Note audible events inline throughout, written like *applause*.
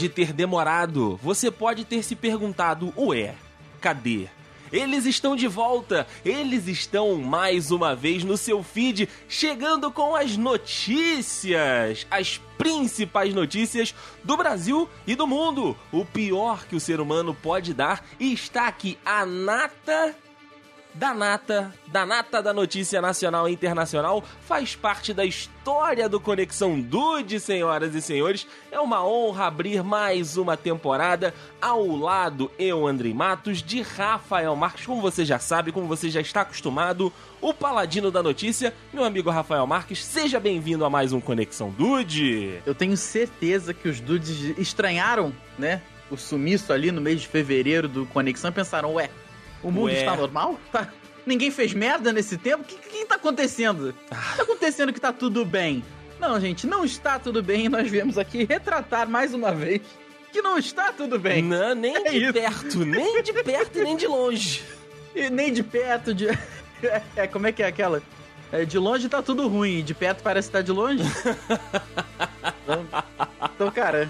pode ter demorado, você pode ter se perguntado: ué, cadê? Eles estão de volta, eles estão mais uma vez no seu feed, chegando com as notícias, as principais notícias do Brasil e do mundo. O pior que o ser humano pode dar e está aqui a nata da nata, da nata da notícia nacional e internacional, faz parte da história do Conexão Dude, senhoras e senhores. É uma honra abrir mais uma temporada ao lado, eu, Andrei Matos, de Rafael Marques. Como você já sabe, como você já está acostumado, o paladino da notícia, meu amigo Rafael Marques. Seja bem-vindo a mais um Conexão Dude. Eu tenho certeza que os dudes estranharam, né? O sumiço ali no mês de fevereiro do Conexão e pensaram, ué, o mundo Ué. está normal? Tá- Ninguém fez merda nesse tempo? O que, que tá acontecendo? O que tá acontecendo que tá tudo bem? Não, gente, não está tudo bem. Nós viemos aqui retratar mais uma vez que não está tudo bem. Não, nem É de isso. perto, nem de perto e nem de longe. E nem de perto, de. *laughs* É, como é que é aquela? É, de longe tá tudo ruim, de perto parece que tá de longe. *laughs* então, então, cara,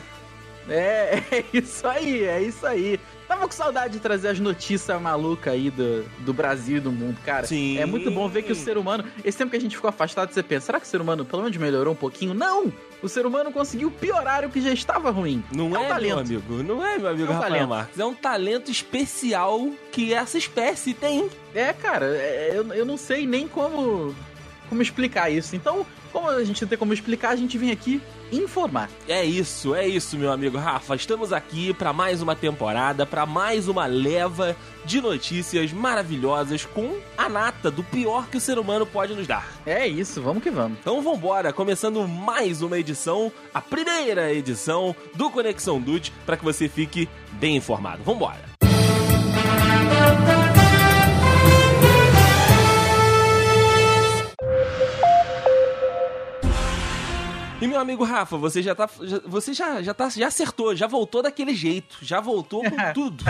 é, *laughs* é isso aí, é isso aí. Tava com saudade de trazer as notícias malucas aí do, do Brasil e do mundo, cara. Sim. É muito bom ver que o ser humano, esse tempo que a gente ficou afastado, você pensa, será que o ser humano pelo menos melhorou um pouquinho? Não! O ser humano conseguiu piorar o que já estava ruim. Não um é, meu talento. amigo, não é, meu amigo É um Rafael talento. Marques. É um talento especial que essa espécie tem. É, cara, é, eu, eu não sei nem como, como explicar isso. Então, como a gente não tem como explicar, a gente vem aqui informar. É isso, é isso, meu amigo Rafa. Estamos aqui para mais uma temporada, para mais uma leva de notícias maravilhosas com a nata do pior que o ser humano pode nos dar. É isso, vamos que vamos. Então vambora, começando mais uma edição, a primeira edição do Conexão Dude, para que você fique bem informado. Vambora! E meu amigo Rafa, você já tá. já- você já, já, tá, já acertou, já voltou daquele jeito, já voltou com *laughs* tudo.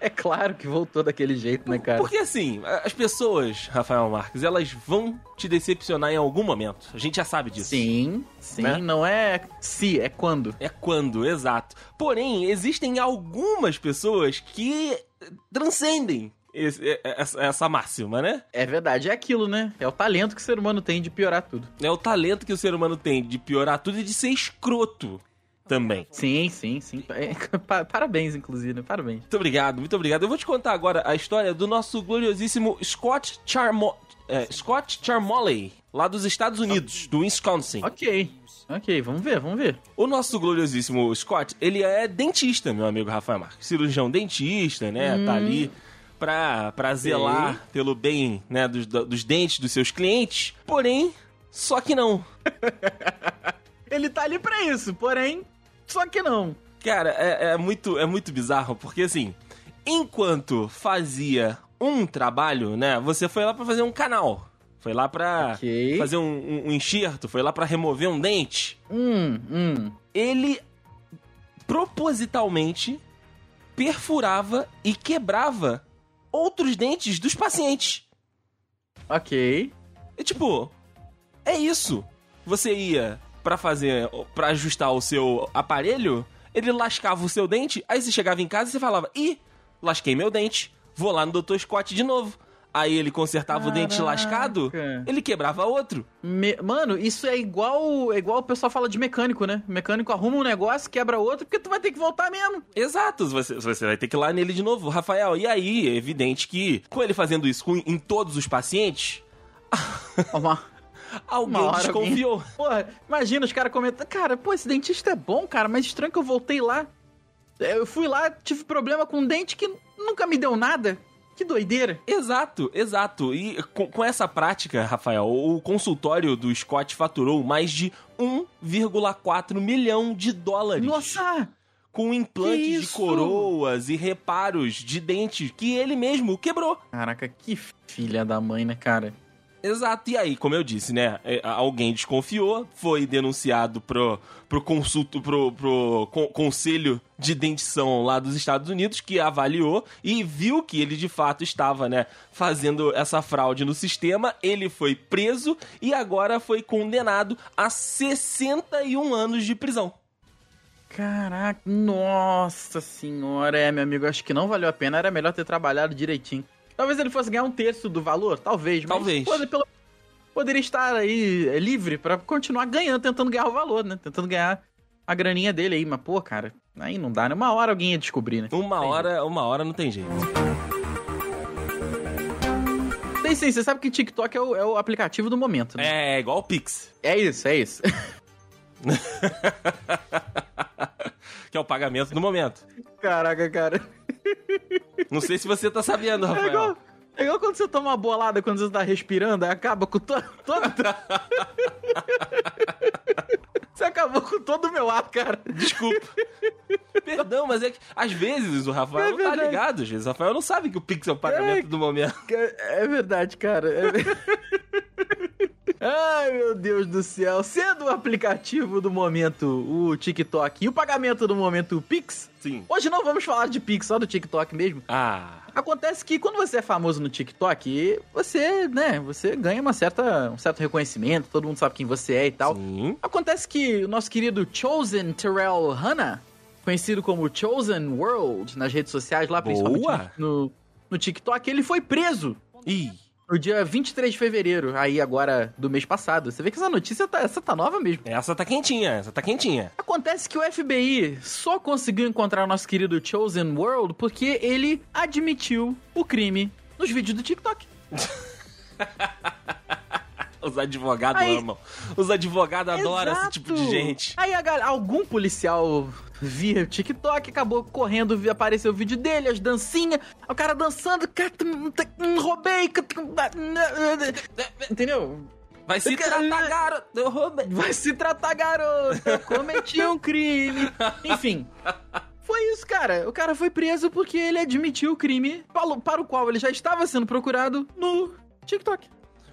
é claro que voltou daquele jeito, né, cara? Porque assim, as pessoas, Rafael Marques, elas vão te decepcionar em algum momento. A gente já sabe disso. Sim, sim, Né? não é se, é quando. É quando, exato. Porém, existem algumas pessoas que transcendem esse- é- essa, essa máxima, né? É verdade, é aquilo, né? É o talento que o ser humano tem de piorar tudo. É o talento que o ser humano tem de piorar tudo e de ser escroto também. Sim, sim, sim. É, *laughs* pa- Parabéns, inclusive, né? Parabéns. Muito obrigado, muito obrigado. Eu vou te contar agora a história do nosso gloriosíssimo Scott Charmo... é, Scott Charmoley, lá dos Estados Unidos, do Wisconsin. Ok, ok, vamos ver, vamos ver. O nosso gloriosíssimo Scott, ele é dentista, meu amigo Rafael Marques. Cirurgião dentista, né? Tá ali pra, pra zelar pelo bem né, dos, dos dentes dos seus clientes. Porém, só que não. *laughs* Ele tá ali pra isso, porém, só que não. Cara, é, é muito, é muito bizarro, porque assim, enquanto fazia um trabalho, né? Você foi lá pra fazer um canal. Foi lá pra Ok. fazer um, um, um enxerto, foi lá pra remover um dente. Hum, hum. ele propositalmente perfurava e quebrava outros dentes dos pacientes. Ok. E tipo, é isso. Você ia pra fazer, Pra ajustar o seu aparelho, ele lascava o seu dente, aí você chegava em casa e você falava: "Ih, lasquei meu dente, vou lá no Dr. Scott de novo". Aí ele consertava o dente Caraca. lascado, ele quebrava outro. Me- Mano, isso é igual, é igual o pessoal fala de mecânico, né? O mecânico arruma um negócio, quebra outro, porque tu vai ter que voltar mesmo. Exato, você, você vai ter que ir lá nele de novo, Rafael. E aí, é evidente que, com ele fazendo isso com- em todos os pacientes, Uma, *laughs* alguém desconfiou. alguém- Porra, imagina os caras comentando, cara, pô, esse dentista é bom, cara, mas estranho que eu voltei lá. Eu fui lá, tive problema com um dente que nunca me deu nada. Que doideira. Exato, exato. E com, com essa prática, Rafael, o consultório do Scott faturou mais de 1,4 milhão de dólares. Nossa! Com implantes de coroas e reparos de dentes que ele mesmo quebrou. Caraca, que filha da mãe, né, cara? Exato, e aí, como eu disse, né? é, Alguém desconfiou, foi denunciado pro, pro consulto, pro, pro con- conselho de dentição lá dos Estados Unidos, que avaliou e viu que ele de fato estava, né, fazendo essa fraude no sistema. Ele foi preso e agora foi condenado a 61 anos de prisão. Caraca, nossa senhora, é, meu amigo, acho que não valeu a pena, era melhor ter trabalhado direitinho. Talvez ele fosse ganhar um terço do valor, talvez, mas Talvez. pode- pelo- poderia estar aí é, livre pra continuar ganhando, tentando ganhar o valor, né? Tentando ganhar a graninha dele aí, mas pô, cara, aí não dá, né? Uma hora alguém ia descobrir, né? Uma Tem hora, uma hora não tem jeito. Tem sim, você sabe que TikTok é o, é o aplicativo do momento, né? É igual o Pix, É isso, é isso. *laughs* que é o pagamento do momento. Caraca, cara. Não sei se você tá sabendo, É Rafael. igual, é igual quando você toma uma bolada quando você tá respirando, aí acaba com to, todo. *laughs* você acabou com todo o meu ar, cara. Desculpa. Perdão, mas é que às vezes o Rafael É não tá verdade. ligado. Às vezes o Rafael não sabe que o Pix é o pagamento É. do momento. É verdade, cara. É- *laughs* Ai, meu Deus do céu. Sendo o aplicativo do momento o TikTok e o pagamento do momento o Pix, Sim. hoje não vamos falar de Pix, só do TikTok mesmo. Ah, Acontece que quando você é famoso no TikTok, você, né, você ganha uma certa, um certo reconhecimento, todo mundo sabe quem você é e tal. sim. Acontece que o nosso querido Chosen Terrell Hanna, conhecido como Chosen World nas redes sociais, lá Boa. principalmente no, no TikTok, ele foi preso Ih, no dia 23 de fevereiro, aí agora do mês passado. Você vê que essa notícia tá, essa tá nova mesmo. essa tá quentinha, essa tá quentinha. Acontece que o FBI só conseguiu encontrar o nosso querido Chosen World porque ele admitiu o crime nos vídeos do TikTok. *laughs* *laughs* Os advogados Aí- amam. Os advogados adoram esse Exato. tipo de gente. Aí a gal- algum policial via o TikTok, acabou correndo, apareceu o vídeo dele, as dancinhas, o cara dançando, roubei, entendeu? Vai se tratar, garoto. Eu roubei. Vai se tratar, garoto, eu cometi um crime. *laughs* Enfim, foi isso, cara. O cara foi preso porque ele admitiu o crime para o- o qual ele já estava sendo procurado no TikTok.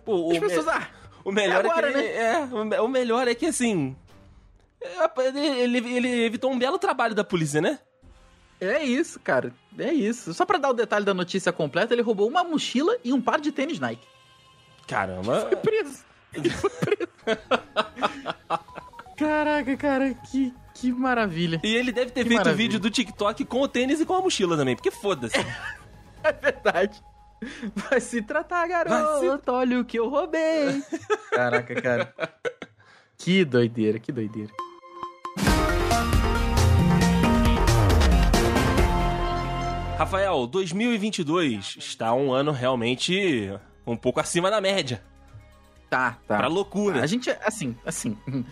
O, As me- pessoas, ah, o melhor agora, é que ele, é, o me- o melhor é que assim, é, ele, ele- ele evitou um belo trabalho da polícia, né? É isso, cara. É isso. Só pra dar o detalhe da notícia completa, ele roubou uma mochila e um par de tênis Nike. Caramba. Foi preso. Ele foi preso. *laughs* Caraca, cara, que, que maravilha. E ele deve ter Que feito o vídeo do TikTok com o tênis e com a mochila também, porque foda-se. *laughs* É verdade. Vai se tratar, garoto. Olha o que eu roubei. *laughs* Caraca, cara. Que doideira, que doideira. Rafael, 2022 está um ano realmente um pouco acima da média. Tá, tá. Pra loucura. A gente, assim, assim. *laughs*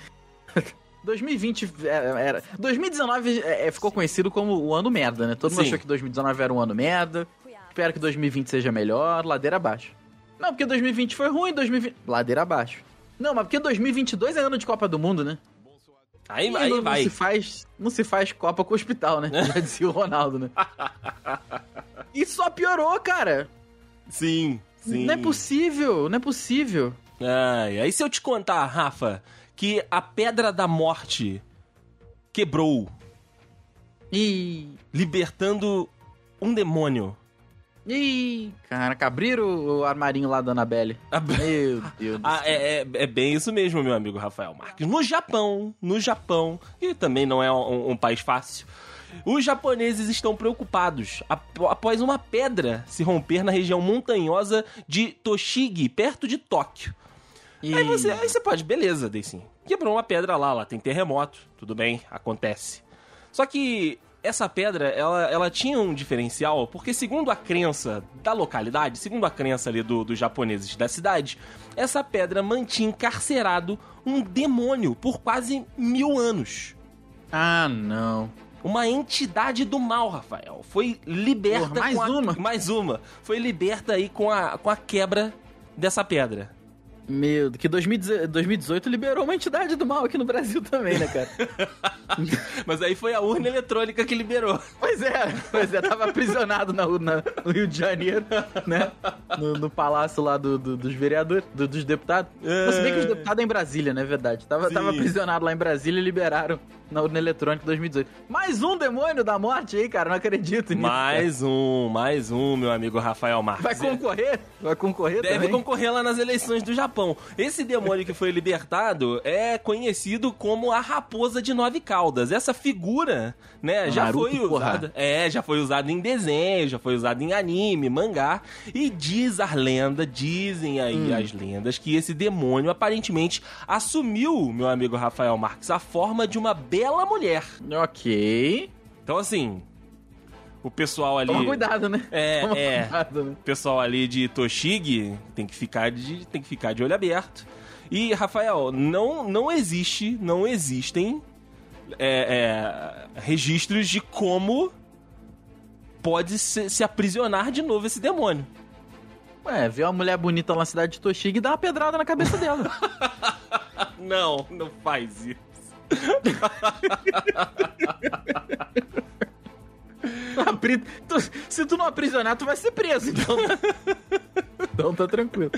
2020 era. era- 2019 é, é, ficou conhecido como o ano merda, né? Todo mundo Sim. achou que 2019 era um ano merda. Espero que 2020 seja melhor, ladeira abaixo. Não, porque 2020 foi ruim, 2020. Ladeira abaixo. Não, mas porque 2022 é ano de Copa do Mundo, né? Aí, E aí não, vai. Não se, faz, não se faz Copa com o hospital, né? *laughs* Já dizia o Ronaldo, né? E só piorou, cara. Sim, sim. Não é possível, não é possível. Ai, aí se eu te contar, Rafa, que a Pedra da Morte quebrou, Ih, libertando um demônio. Ih, caraca, abriram o armarinho lá da Annabelle. A- Meu Deus do Ah, céu. é, é, é bem isso mesmo, meu amigo Rafael Marques. No Japão, no Japão, que também não é um, um país fácil, os japoneses estão preocupados ap- após uma pedra se romper na região montanhosa de Toshigi, perto de Tóquio. Ih, Aí você, aí você pode, beleza, Deicinho. Quebrou uma pedra lá, lá tem terremoto, tudo bem, acontece. Só que essa pedra, ela, ela tinha um diferencial, porque segundo a crença da localidade, segundo a crença ali do- dos japoneses da cidade, essa pedra mantinha encarcerado um demônio por quase mil anos. Ah, não. Uma entidade do mal, Rafael. Foi liberta Porra, mais com a- uma? Mais uma. Foi liberta aí com a, com a quebra dessa pedra. Meu, que 2018 2018 liberou uma entidade do mal aqui no Brasil também, né, cara? *laughs* Mas aí foi a urna eletrônica que liberou. pois é, pois é, tava aprisionado na, no Rio de Janeiro, né? No, no palácio lá do- do- dos vereadores, do- dos deputados. É. Se bem que os deputados é em Brasília, né? É verdade. Tava, Sim. tava aprisionado lá em Brasília e liberaram na urna eletrônica 2018. Mais um demônio da morte aí, cara. Não acredito nisso. Mais um, mais um, meu amigo Rafael Marques. Vai concorrer? Vai concorrer Deve também? concorrer lá nas eleições do Japão. Esse demônio que foi libertado é conhecido como a raposa de nove caudas. Essa figura, né, já Naruto, foi porra. usada. É, já foi usada em desenho, já foi usada em anime, mangá. E diz a lenda, dizem aí Hum. as lendas, que esse demônio aparentemente assumiu, meu amigo Rafael Marques, a forma de uma bela mulher. Ok. Então, assim, o pessoal ali. Toma cuidado, né? É, Toma é. cuidado, né? O pessoal ali de Toshigi tem que ficar de, tem que ficar de olho aberto. E, Rafael, não, não existe, não existem é, é, registros de como pode se, se aprisionar de novo esse demônio. Ué, vê uma mulher bonita lá na cidade de Toshig e dá uma pedrada na cabeça dela. *laughs* Não, não faz isso. *laughs* Apri- tu- se tu não aprisionar, tu vai ser preso, então. então tá tranquilo.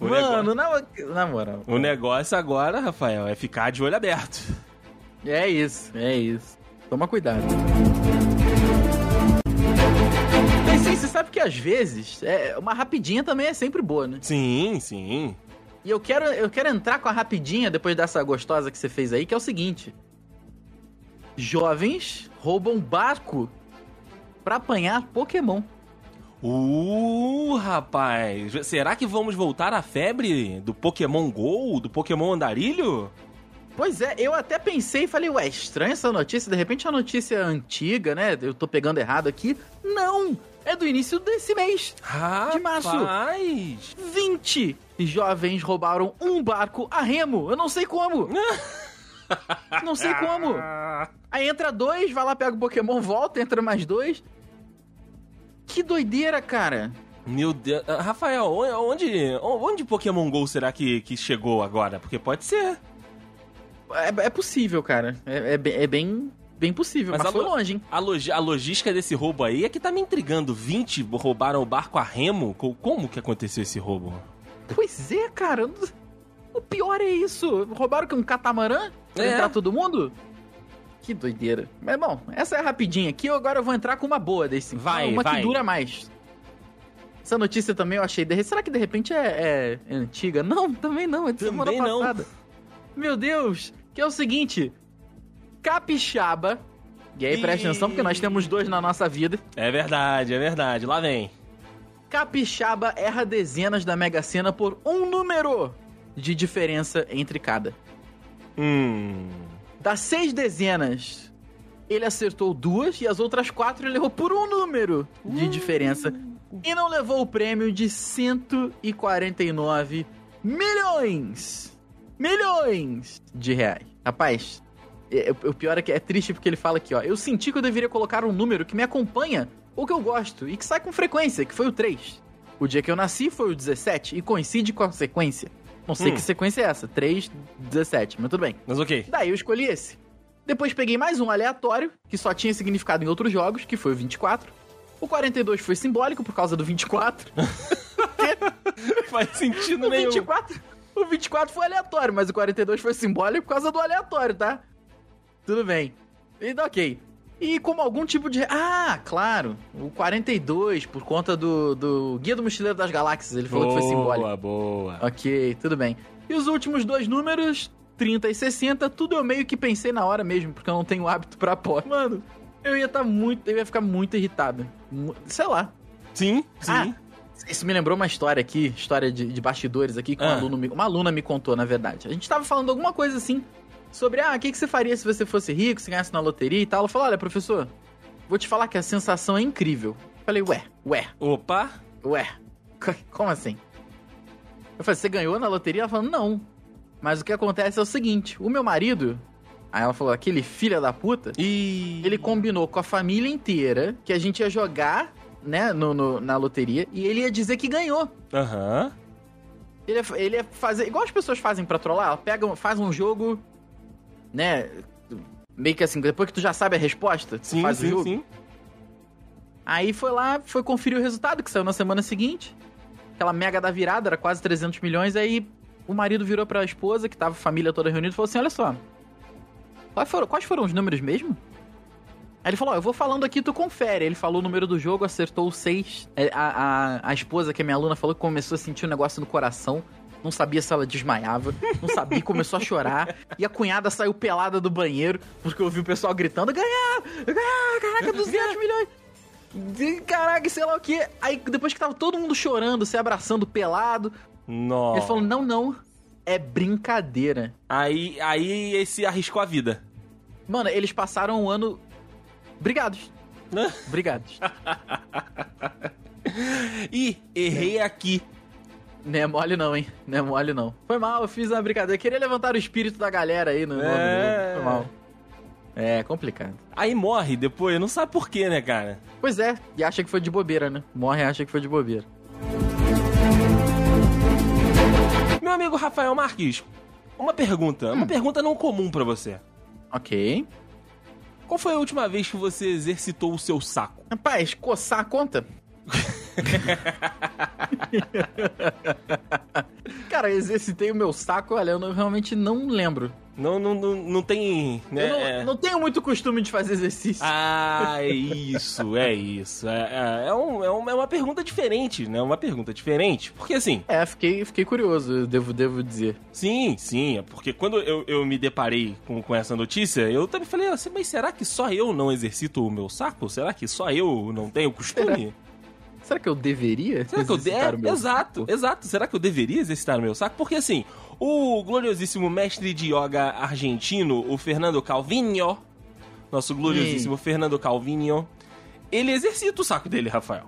O Mano, na, na moral. O negócio agora, Rafael, é ficar de olho aberto. É isso, é isso. Toma cuidado. Mas sim, você sabe que às vezes, é, uma rapidinha também é sempre boa, né? Sim, sim. E eu quero, eu quero entrar com a rapidinha depois dessa gostosa que você fez aí, que é o seguinte: jovens roubam barco pra apanhar Pokémon. Uh, rapaz, será que vamos voltar à febre do Pokémon GO, do Pokémon Andarilho? Pois é, eu até pensei e falei, ué, estranha essa notícia, de repente é uma notícia antiga, né? Eu tô pegando errado aqui. Não! É do início desse mês. De março. Rapaz! 20 jovens roubaram um barco a remo. Eu não sei como. *laughs* não sei como. Aí entra dois, vai lá, pega o Pokémon, volta, entra mais dois. Que doideira, cara. Meu Deus. Ah, Rafael, onde, onde Pokémon GO será que, que chegou agora? Porque pode ser. É, é possível, cara. É, é bem- é bem, bem possível, Mas mas, foi lo- longe, hein? A, logi- a logística desse roubo aí é que tá me intrigando. 20 roubaram o barco a remo? Co- Como que aconteceu esse roubo? Pois é, cara. O pior é isso. Roubaram que um catamarã pra É. entrar todo mundo? Que doideira. Mas bom, essa é rapidinha aqui. Eu agora vou entrar com uma boa desse. Vai, uma vai. que dura mais. Essa notícia também eu achei. de- Será que de repente é, é- é antiga? Não, também não. É de semana Também não. passada. Meu Deus. Que é o seguinte: Capixaba. E aí, presta Ih. atenção, porque nós temos dois na nossa vida. É verdade, é verdade. Lá vem. Capixaba erra dezenas da Mega Sena por um número de diferença entre cada. Hum. Das seis dezenas, ele acertou duas e as outras quatro ele errou por um número de diferença. E não levou o prêmio de 149 milhões. Milhões de reais. Rapaz, é- é- o pior é que é triste porque ele fala aqui, ó. Eu senti que eu deveria colocar um número que me acompanha ou que eu gosto e que sai com frequência, que foi o 3. O dia que eu nasci foi o 17 e coincide com a sequência. Não sei Hum. que sequência é essa, 3, 17, mas tudo bem. Mas ok. Daí eu escolhi esse. Depois peguei mais um aleatório, que só tinha significado em outros jogos, que foi o 24. O 42 foi simbólico por causa do 24. *laughs* Faz sentido O nenhum. 24, o 24 foi aleatório, mas o 42 foi simbólico por causa do aleatório, tá? Tudo bem. E ok. E como algum tipo de. Ah, claro. O 42, por conta do, do Guia do Mochileiro das Galáxias, ele falou que foi simbólico. Boa, boa. Ok, tudo bem. E os últimos dois números, 30 e 60, tudo eu meio que pensei na hora mesmo, porque eu não tenho hábito pra pó. Mano, eu ia estar muito. Eu ia ficar muito irritado. Sei lá. Sim, sim. Ah, isso me lembrou uma história aqui, história de, de bastidores aqui, que um Ah. aluno me- uma aluna me contou, na verdade. A gente tava falando alguma coisa assim, sobre, ah, o que, que você faria se você fosse rico, se ganhasse na loteria e tal. Ela falou, olha, professor, vou te falar que a sensação é incrível. Eu falei, ué, ué, Opa. ué, *laughs* como assim? Eu falei, você ganhou na loteria? Ela falou, não. Mas o que acontece é o seguinte, o meu marido, aí ela falou, aquele filho da puta, E. ele combinou com a família inteira que a gente ia jogar, né, no, no- na loteria, e ele ia dizer que ganhou. Aham. Ele ia, ele ia fazer, igual as pessoas fazem pra trollar, ela pega, faz um jogo, né, meio que assim, depois que tu já sabe a resposta, tu Sim, faz o sim, jogo. sim. Aí foi lá, foi conferir o resultado, que saiu na semana seguinte. Aquela mega da virada, era quase 300 milhões. Aí o marido virou pra esposa, que tava a família toda reunida, e falou assim: Olha só, Quais foram, quais foram os números mesmo? Aí ele falou, ó, eu vou falando aqui, tu confere. Ele falou o número do jogo, acertou o 6. É, A, a, a esposa, que é minha aluna, falou que começou a sentir um negócio no coração. Não sabia se ela desmaiava, não sabia, começou a chorar. E a cunhada saiu pelada do banheiro, porque eu ouvi o pessoal gritando: ganhar! Ganhar! Caraca, 200 milhões! De- Caraca, sei lá o que. Aí depois que tava todo mundo chorando, se abraçando pelado, Nossa. ele falou: não, não, é brincadeira. Aí, aí esse arriscou a vida. Mano, eles passaram um ano. Brigados. Né? Brigados. Ih, *laughs* errei aqui. Não é mole não, hein? Não é mole não. Foi mal, eu fiz uma brincadeira. Queria levantar o espírito da galera aí no, É. Foi mal. É complicado. Aí morre depois, não sabe por quê, né, cara? Pois é, e acha que foi de bobeira, né? Morre e acha que foi de bobeira. Meu amigo Rafael Marques, uma pergunta. Uma pergunta não comum pra você. Ok. Qual foi a última vez que você exercitou o seu saco? Rapaz, coçar a conta? *laughs* Cara, exercitei o meu saco, olha, eu não- realmente não lembro. Não, não, não, não tem. Né, não, é- não tenho muito costume de fazer exercício. Ah, é *laughs* isso, é isso. É, é, é um- é uma, é uma pergunta diferente, né? Uma pergunta diferente. Porque assim, É, fiquei, fiquei curioso, devo, devo dizer. sim, sim, é porque quando eu, eu me deparei com, com essa notícia, eu também falei assim, mas será que só eu não exercito o meu saco? Será que só eu não tenho costume? Será que eu deveria Será que eu de... é, o meu Exato, saco? exato. Será que eu deveria exercitar o meu saco? Porque assim, o gloriosíssimo mestre de yoga argentino, o Fernando Calvinho, nosso gloriosíssimo Fernando Calvinho, ele exercita o saco dele, Rafael.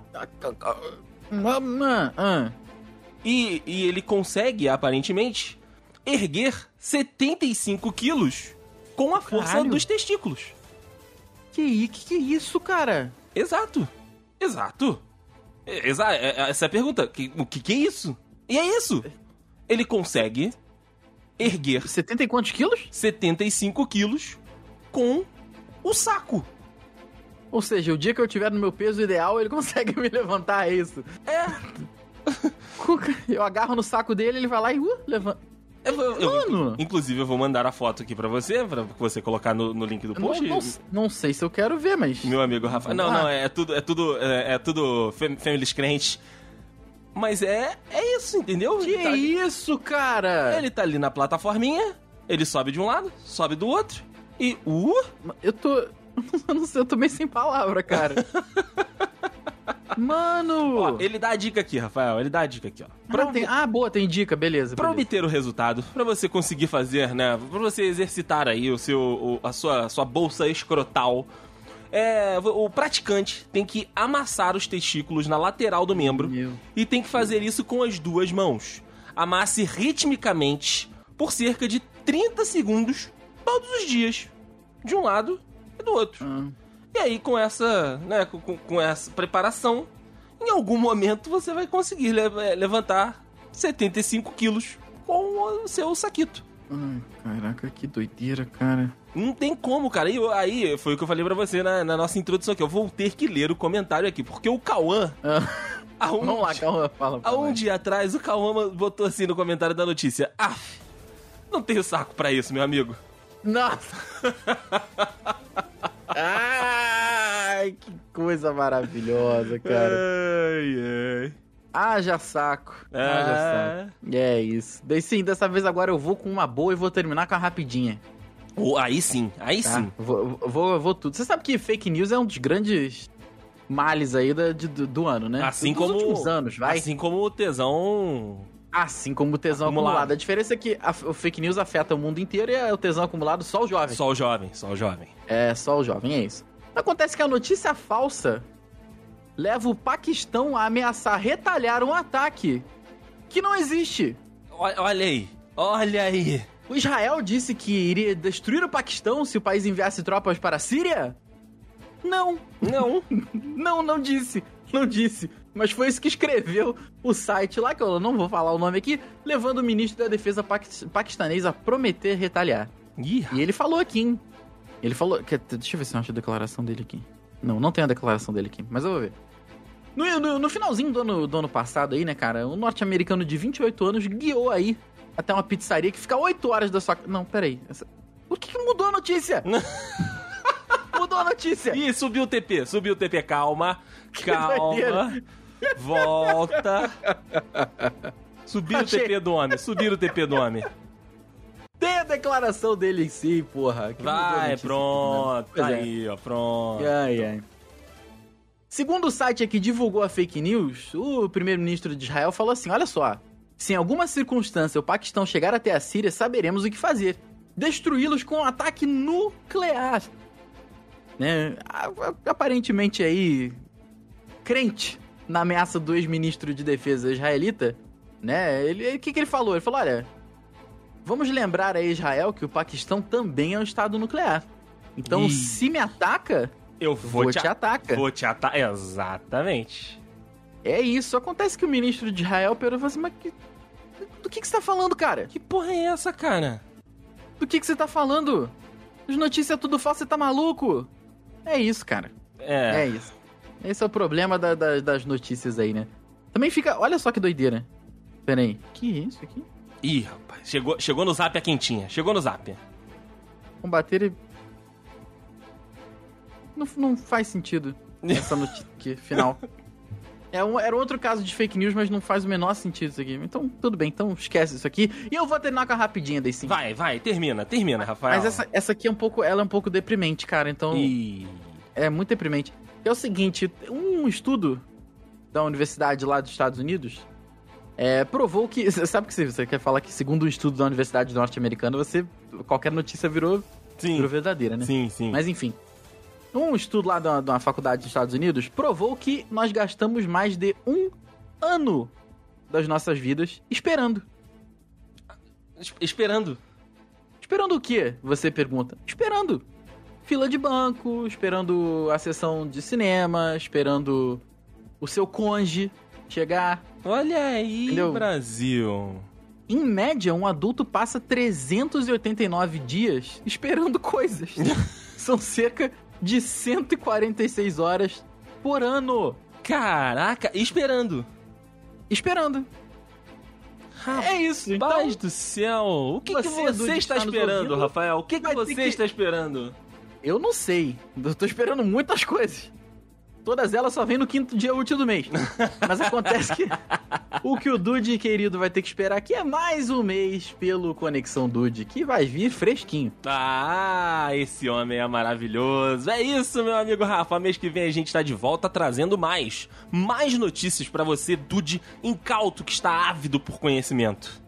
E, e ele consegue, aparentemente, erguer 75 quilos com a força Caralho. dos testículos. Que, que que é isso, cara? Exato. Exato. É, Exa é- é- essa é a pergunta. O que, que é isso? E é isso. Ele consegue erguer 70 e quantos quilos? 75 quilos com o saco. Ou seja, o dia que eu tiver no meu peso ideal, ele *laughs* consegue me levantar, é isso. É. *laughs* Eu agarro no saco dele, ele vai lá e uh, levanta. Eu, eu- Mano. inclusive, eu vou mandar a foto aqui pra você, pra você colocar no, no link do Não, post. não, não sei se eu quero ver, mas. Meu amigo Rafael. Não, Ah. não, é tudo, é tudo, é, é tudo fam- families crentes. Mas é, é isso, entendeu? Que tá, isso, cara? ele tá ali na plataforminha, ele sobe de um lado, sobe do outro, e uh, Eu tô. *laughs* Eu não sei, eu tô meio sem palavra, cara. *laughs* Mano! ó, ele dá a dica aqui, Rafael, ele dá a dica aqui, ó. Pra, ah, tem- ah, boa, tem dica, beleza. pra beleza. obter o resultado, pra você conseguir fazer, né, pra você exercitar aí o seu, o- a sua, a sua bolsa escrotal, é, o praticante tem que amassar os testículos na lateral do membro Meu. e tem que fazer isso com as duas mãos. Amasse ritmicamente por cerca de 30 segundos todos os dias, de um lado e do outro. Ah. E aí, com essa, né, com, com- essa preparação, em algum momento você vai conseguir le- eh, levantar 75 quilos com o seu saquito. Ai, caraca, que doideira, cara. Não tem como, cara. E aí foi o que eu falei pra você na, na nossa introdução aqui. Eu vou ter que ler o comentário aqui, porque o Cauã, Ah, *laughs* há um, vamos lá, calma, fala. há um dia atrás, o Cauã botou assim no comentário da notícia: Ah, não tenho saco pra isso, meu amigo. Nossa! *laughs* Ai, que coisa maravilhosa, cara. Ai, ai. Haja saco. Haja Ah. saco. É isso. Daí sim, dessa vez agora eu vou com uma boa e vou terminar com a rapidinha. Oh, aí sim, aí Tá? sim. Vou, vou, vou tudo. Você sabe que fake news é um dos grandes males aí da- de- do, do ano, né? Assim Dos como- últimos anos, vai. Assim como o tesão. Assim como o tesão Acumulado. acumulado. A diferença é que a, o fake news afeta o mundo inteiro e é o tesão acumulado só o jovem. Só o jovem, só o jovem. É, só o jovem, é isso. Acontece que a notícia falsa leva o Paquistão a ameaçar retalhar um ataque que não existe. Olha, aí, olha aí. O Israel disse que iria destruir o Paquistão se o país enviasse tropas para a Síria? Não, Não, *laughs* não, não disse. Não disse. Mas foi isso que escreveu o site lá, que eu não vou falar o nome aqui, levando o ministro da defesa paquis- paquistanês a prometer retaliar. Ih, E ele falou aqui, hein? Ele falou. quer- Deixa eu ver se eu acho a declaração dele aqui. Não, não tem a declaração dele aqui, mas eu vou ver. No, no- no finalzinho do ano, do ano passado aí, né, cara? Um norte-americano de 28 anos guiou aí até uma pizzaria que fica 8 horas da sua. Não, peraí. Essa... O que, que mudou a notícia? *laughs* mudou a notícia. Ih, subiu o TP, subiu o TP. Calma, calma. Volta. Subiu Achei. o TP do homem, subiu o TP do homem. Tem a declaração dele em si, porra. que Vai, notícia. pronto. Tá é. aí, ó, pronto. Ai, ai. Segundo o site que divulgou a fake news, o primeiro-ministro de Israel falou assim: olha só, se em alguma circunstância o Paquistão chegar até a Síria, saberemos o que fazer. Destruí-los com um ataque nuclear. Né? Aparentemente aí, crente na ameaça do ex-ministro de defesa israelita, né? Ele, o que, que ele falou? Ele falou: olha, vamos lembrar a Israel que o Paquistão também é um estado nuclear. Então, Ih. se me ataca, Eu vou, vou te, te ataca. Vou te atacar. Exatamente. É isso. Acontece que o ministro de Israel perguntou assim, mas que- do que, que você tá falando, cara? Que porra é essa, cara? Do que, que você tá falando? As notícias é tudo falso, você tá maluco? É isso, cara. É. É, isso. Esse é o problema da- da- das notícias aí, né? Também fica... Olha só que doideira. Pera aí. Que isso aqui? Ih, rapaz, chegou, chegou no zap a quentinha. Chegou no zap. Combater... e- Não, não faz sentido essa *laughs* notícia final. É um, era outro caso de fake news, mas não faz o menor sentido isso aqui. Então, tudo bem, então esquece isso aqui. E eu vou terminar com a rapidinha daí sim. Vai, vai, termina, termina, Rafael. Mas essa, essa aqui é um pouco, ela é um pouco deprimente, cara. Então, Ih. é muito deprimente. É o seguinte, um estudo da universidade lá dos Estados Unidos é, provou que, *laughs* sabe que se você quer falar que segundo um estudo da universidade norte-americana, você qualquer notícia virou, Sim, virou verdadeira, né? sim, sim. Mas enfim, um estudo lá da, da faculdade dos Estados Unidos provou que nós gastamos mais de um ano das nossas vidas esperando. Es- Esperando. Esperando o quê? Você pergunta. Esperando. Fila de banco, esperando a sessão de cinema, esperando o seu conge chegar. Olha aí, Entendeu? Brasil. Em média, um adulto passa 389 dias esperando coisas. *laughs* São cerca de 146 horas por ano Caraca, esperando. esperando. É isso, então. Rapaz do céu, o que você, que Você, está está nos esperando? Rafael? O que, que você que- está esperando? Eu não sei. Eu tô esperando muitas coisas. Todas elas só vêm no quinto dia útil do mês. *laughs* Mas acontece que o que o Dude querido vai ter que esperar aqui é mais um mês pelo Conexão Dude, que vai vir fresquinho. Ah, esse homem é maravilhoso. É isso, meu amigo Rafa. Mês que vem a gente tá de volta trazendo mais, mais notícias pra você, Dude incauto que está ávido por conhecimento.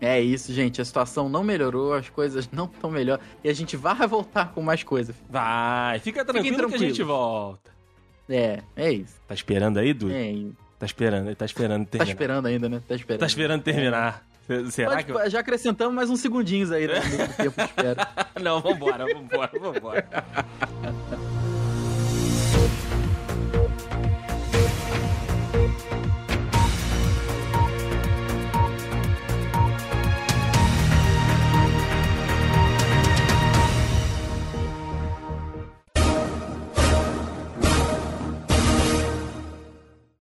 É isso, gente. A situação não melhorou, as coisas não estão melhor. E a gente vai voltar com mais coisas. Vai, fica tranquilo que a gente volta. É, é isso. Tá esperando aí, Dude? É isso. Tá esperando, tá esperando Tá terminar. esperando ainda, né? Tá esperando. Tá esperando terminar. Se- Será Mas, que... Já acrescentamos mais uns segundinhos aí, né? *laughs* Tempo de espera. Não, vambora, vambora, vambora. *laughs*